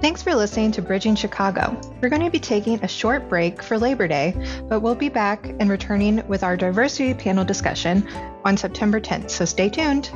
Thanks for listening to Bridging Chicago. We're going to be taking a short break for Labor Day, but we'll be back and returning with our diversity panel discussion on September 10th, so stay tuned.